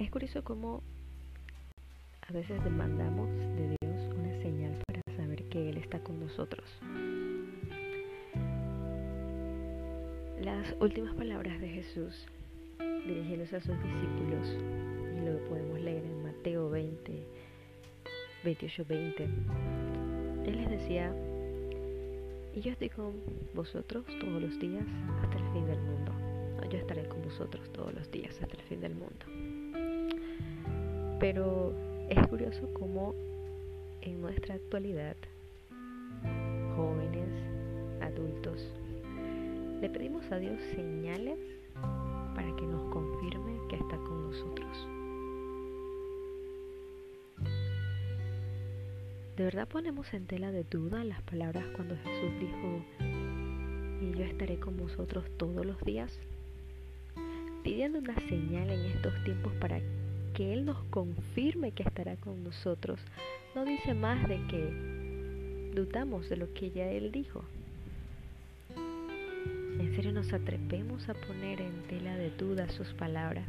Es curioso cómo a veces demandamos de Dios una señal para saber que Él está con nosotros. Las últimas palabras de Jesús dirigiéndose a sus discípulos, y lo podemos leer en Mateo 20, 28, 20. Él les decía, y yo estoy con vosotros todos los días hasta el fin del mundo. yo estaré con vosotros todos los días hasta el fin del mundo. Pero es curioso cómo en nuestra actualidad, jóvenes, adultos, le pedimos a Dios señales para que nos confirme que está con nosotros. ¿De verdad ponemos en tela de duda las palabras cuando Jesús dijo, y yo estaré con vosotros todos los días? Pidiendo una señal en estos tiempos para que Él nos confirme que estará con nosotros, no dice más de que dudamos de lo que ya Él dijo. ¿En serio nos atrevemos a poner en tela de duda sus palabras?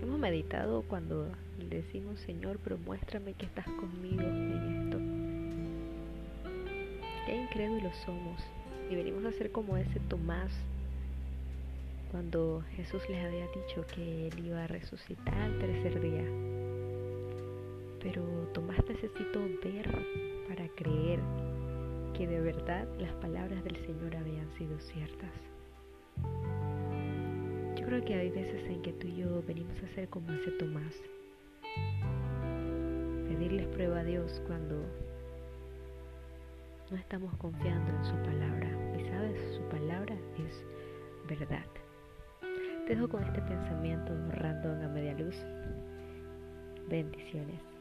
Hemos meditado cuando decimos, Señor, pero muéstrame que estás conmigo en esto. Qué incrédulos somos y venimos a ser como ese Tomás cuando Jesús les había dicho que él iba a resucitar al tercer día. Pero Tomás necesitó ver para creer que de verdad las palabras del Señor habían sido ciertas. Yo creo que hay veces en que tú y yo venimos a ser como ese Tomás. Pedirles prueba a Dios cuando no estamos confiando en su palabra. Y sabes, su palabra es verdad. Te dejo con este pensamiento random a media luz. Bendiciones.